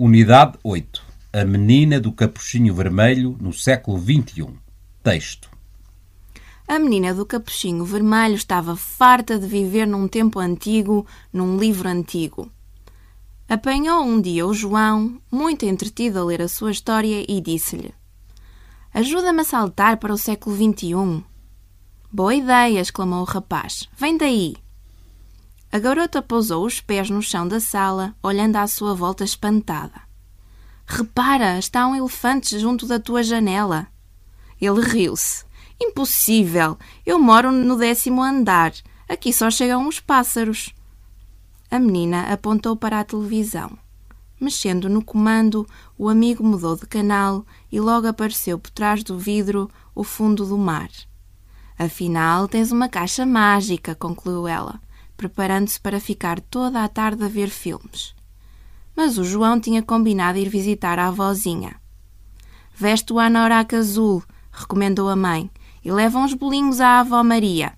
Unidade 8. A menina do capuchinho vermelho no século XXI. Texto. A menina do capuchinho vermelho estava farta de viver num tempo antigo, num livro antigo. Apanhou um dia o João, muito entretido a ler a sua história, e disse-lhe: Ajuda-me a saltar para o século XXI. Boa ideia! exclamou o rapaz. Vem daí! A garota pousou os pés no chão da sala, olhando à sua volta espantada. Repara, está um elefante junto da tua janela. Ele riu-se. Impossível! Eu moro no décimo andar. Aqui só chegam os pássaros. A menina apontou para a televisão. Mexendo no comando, o amigo mudou de canal e logo apareceu por trás do vidro o fundo do mar. Afinal, tens uma caixa mágica, concluiu ela, preparando-se para ficar toda a tarde a ver filmes. Mas o João tinha combinado ir visitar a avózinha. Veste o anorak azul, recomendou a mãe, e leva uns bolinhos à avó Maria.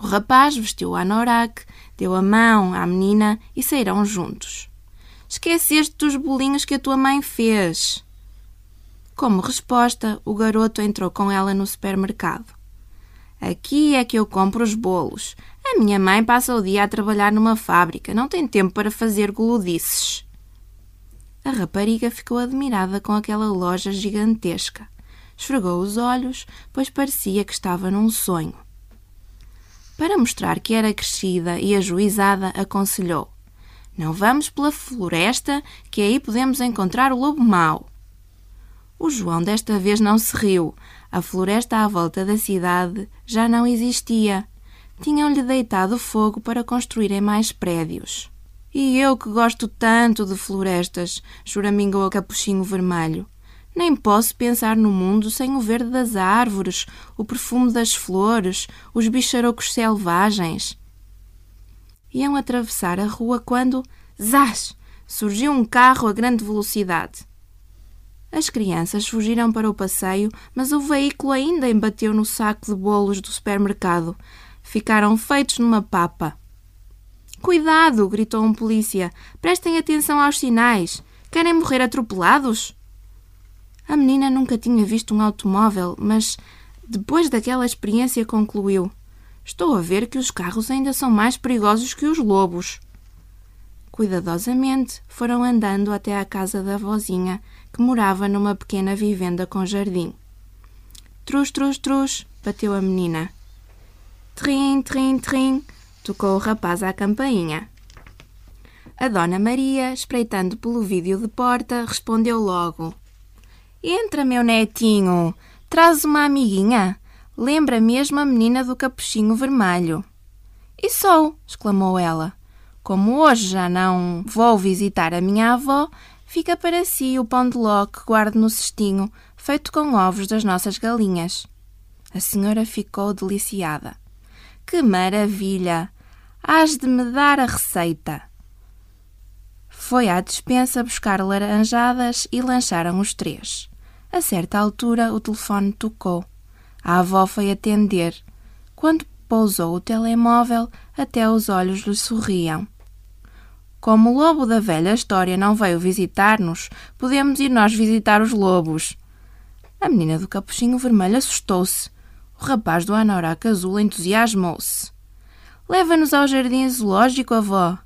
O rapaz vestiu o anorak, deu a mão à menina e saíram juntos. Esqueceste dos bolinhos que a tua mãe fez. Como resposta, o garoto entrou com ela no supermercado. Aqui é que eu compro os bolos. A minha mãe passa o dia a trabalhar numa fábrica, não tem tempo para fazer guludices. A rapariga ficou admirada com aquela loja gigantesca esfregou os olhos, pois parecia que estava num sonho. Para mostrar que era crescida e ajuizada, aconselhou: Não vamos pela floresta, que aí podemos encontrar o lobo mau. O João desta vez não se riu. A floresta à volta da cidade já não existia. Tinham-lhe deitado fogo para construírem mais prédios. E eu que gosto tanto de florestas, choramingou a Capuchinho Vermelho. Nem posso pensar no mundo sem o verde das árvores, o perfume das flores, os bicharocos selvagens. Iam atravessar a rua quando, zás, surgiu um carro a grande velocidade. As crianças fugiram para o passeio, mas o veículo ainda embateu no saco de bolos do supermercado. Ficaram feitos numa papa. Cuidado! gritou um polícia. Prestem atenção aos sinais. Querem morrer atropelados? A menina nunca tinha visto um automóvel, mas depois daquela experiência concluiu: Estou a ver que os carros ainda são mais perigosos que os lobos. Cuidadosamente foram andando até à casa da vozinha, que morava numa pequena vivenda com jardim. Trus, trus, trus, bateu a menina. Trim, trim, trim, tocou o rapaz à campainha. A Dona Maria, espreitando pelo vídeo de porta, respondeu logo: Entra, meu netinho. Traz uma amiguinha. Lembra mesmo a menina do capuchinho vermelho. E sou, exclamou ela. Como hoje já não vou visitar a minha avó, fica para si o pão de ló que guardo no cestinho, feito com ovos das nossas galinhas. A senhora ficou deliciada. Que maravilha! Hás de me dar a receita. Foi à despensa buscar laranjadas e lancharam os três. A certa altura, o telefone tocou. A avó foi atender. Quando pousou o telemóvel, até os olhos lhe sorriam. Como o lobo da velha história não veio visitar-nos, podemos ir nós visitar os lobos. A menina do capuchinho vermelho assustou-se. O rapaz do anorak azul entusiasmou-se. Leva-nos ao jardim zoológico, avó.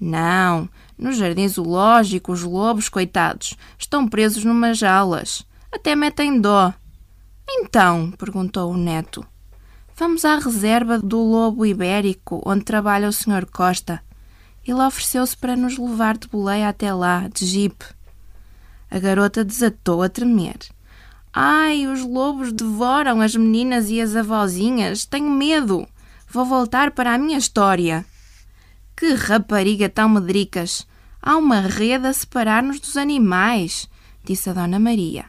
Não, no jardim zoológico, os lobos, coitados, estão presos numas jaulas. Até metem dó. Então, perguntou o neto, vamos à reserva do lobo ibérico, onde trabalha o Sr. Costa. Ele ofereceu-se para nos levar de boleia até lá, de jipe. A garota desatou a tremer. Ai, os lobos devoram as meninas e as avózinhas. Tenho medo. Vou voltar para a minha história. Que rapariga tão medricas! Há uma rede a separar-nos dos animais, disse a Dona Maria.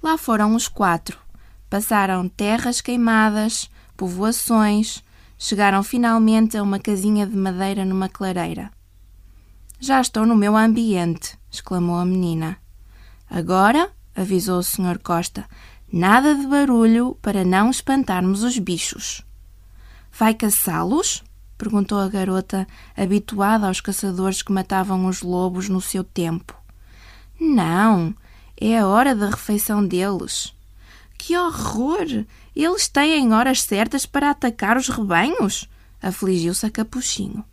Lá foram os quatro. Passaram terras queimadas, povoações, chegaram finalmente a uma casinha de madeira numa clareira. Já estou no meu ambiente, exclamou a menina. Agora, avisou o Sr. Costa, nada de barulho para não espantarmos os bichos. Vai caçá-los? perguntou a garota, habituada aos caçadores que matavam os lobos no seu tempo. Não, é a hora da refeição deles. Que horror! Eles têm horas certas para atacar os rebanhos? Afligiu-se a Capuchinho.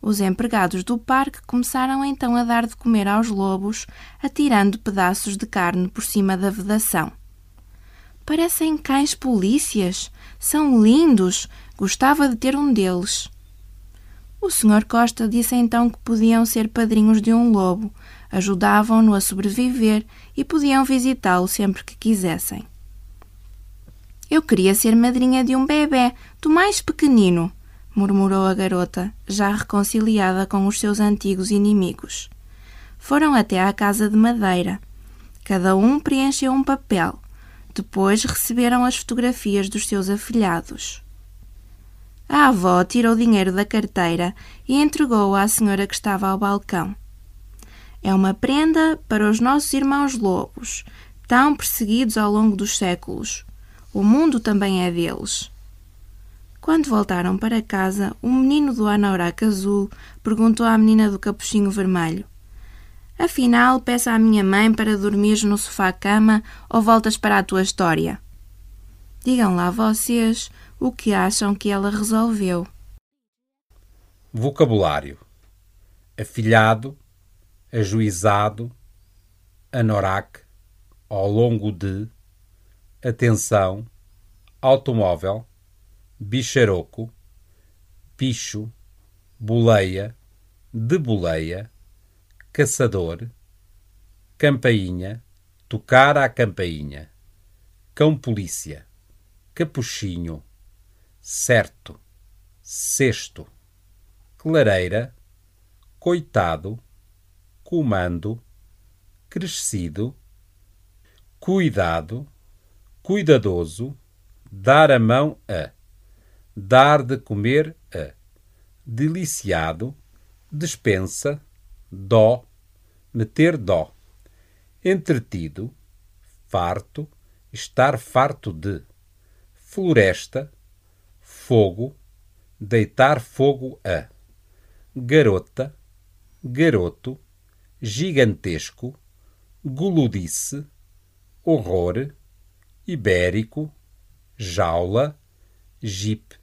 Os empregados do parque começaram então a dar de comer aos lobos, atirando pedaços de carne por cima da vedação. Parecem cães polícias. São lindos. Gostava de ter um deles. O Sr. Costa disse então que podiam ser padrinhos de um lobo, ajudavam-no a sobreviver e podiam visitá-lo sempre que quisessem. Eu queria ser madrinha de um bebê, do mais pequenino, murmurou a garota, já reconciliada com os seus antigos inimigos. Foram até à casa de madeira. Cada um preencheu um papel. Depois receberam as fotografias dos seus afilhados. A avó tirou o dinheiro da carteira e entregou-o à senhora que estava ao balcão. É uma prenda para os nossos irmãos lobos, tão perseguidos ao longo dos séculos. O mundo também é deles. Quando voltaram para casa, o menino do anorak azul perguntou à menina do capuchinho vermelho: Afinal, peço à minha mãe para dormir no sofá-cama ou voltas para a tua história? Digam lá vocês o que acham que ela resolveu. Vocabulário: afilhado, ajuizado, anorak, ao longo de, atenção, automóvel, bicharoco, picho, boleia, de boleia, caçador, campainha, tocar à campainha, cão polícia, capuchinho, certo, cesto, clareira, coitado, comando, crescido, cuidado, cuidadoso, dar a mão a, dar de comer a, deliciado, dispensa, dó, meter dó, entretido, farto, estar farto de, floresta, fogo, deitar fogo a, garota, garoto, gigantesco, guludice, horror, ibérico, jaula, jipe,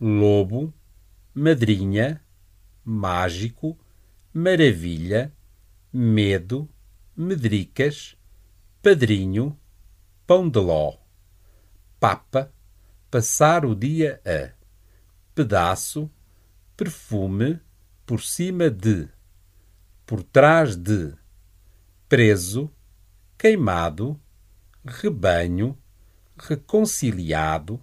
lobo, madrinha, mágico, maravilha, medo, medricas, padrinho, pão de ló, papa, passar o dia a, pedaço, perfume, por cima de, por trás de, preso, queimado, rebanho, reconciliado,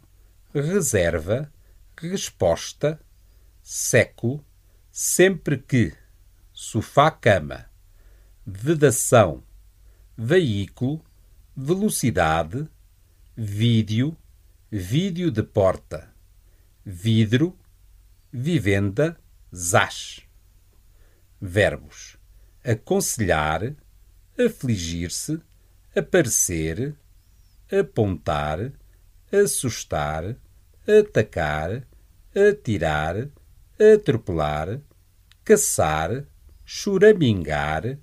reserva, resposta, século, sempre que, sofá-cama, vedação, veículo, velocidade, vídeo, vídeo de porta, vidro, vivenda, zás. Verbos: aconselhar, afligir-se, aparecer, apontar, assustar, atacar, atirar, atropelar, caçar, choramingar,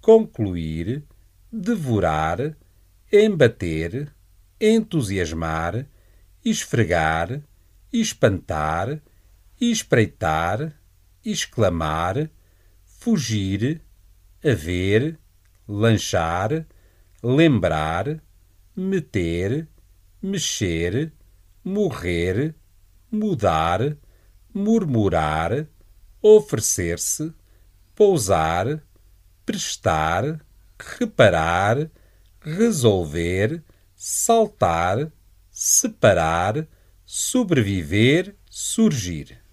concluir, devorar, embater, entusiasmar, esfregar, espantar, espreitar, exclamar, fugir, haver, lanchar, lembrar, meter, mexer, morrer, mudar, murmurar, oferecer-se, pousar, prestar, reparar, resolver, saltar, separar, sobreviver, surgir.